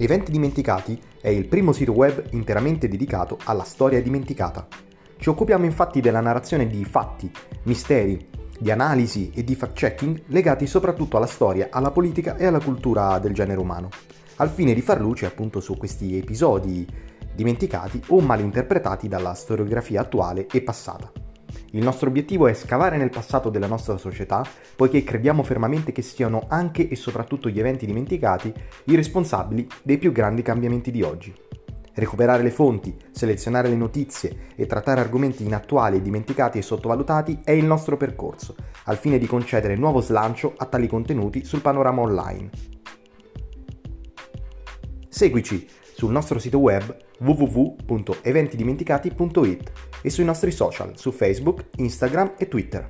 Eventi Dimenticati è il primo sito web interamente dedicato alla storia dimenticata. Ci occupiamo infatti della narrazione di fatti, misteri, di analisi e di fact-checking legati soprattutto alla storia, alla politica e alla cultura del genere umano, al fine di far luce appunto su questi episodi dimenticati o malinterpretati dalla storiografia attuale e passata. Il nostro obiettivo è scavare nel passato della nostra società, poiché crediamo fermamente che siano anche e soprattutto gli eventi dimenticati i responsabili dei più grandi cambiamenti di oggi. Recuperare le fonti, selezionare le notizie e trattare argomenti inattuali, dimenticati e sottovalutati è il nostro percorso, al fine di concedere nuovo slancio a tali contenuti sul panorama online. Seguici sul nostro sito web www.eventidimenticati.it e sui nostri social su Facebook, Instagram e Twitter.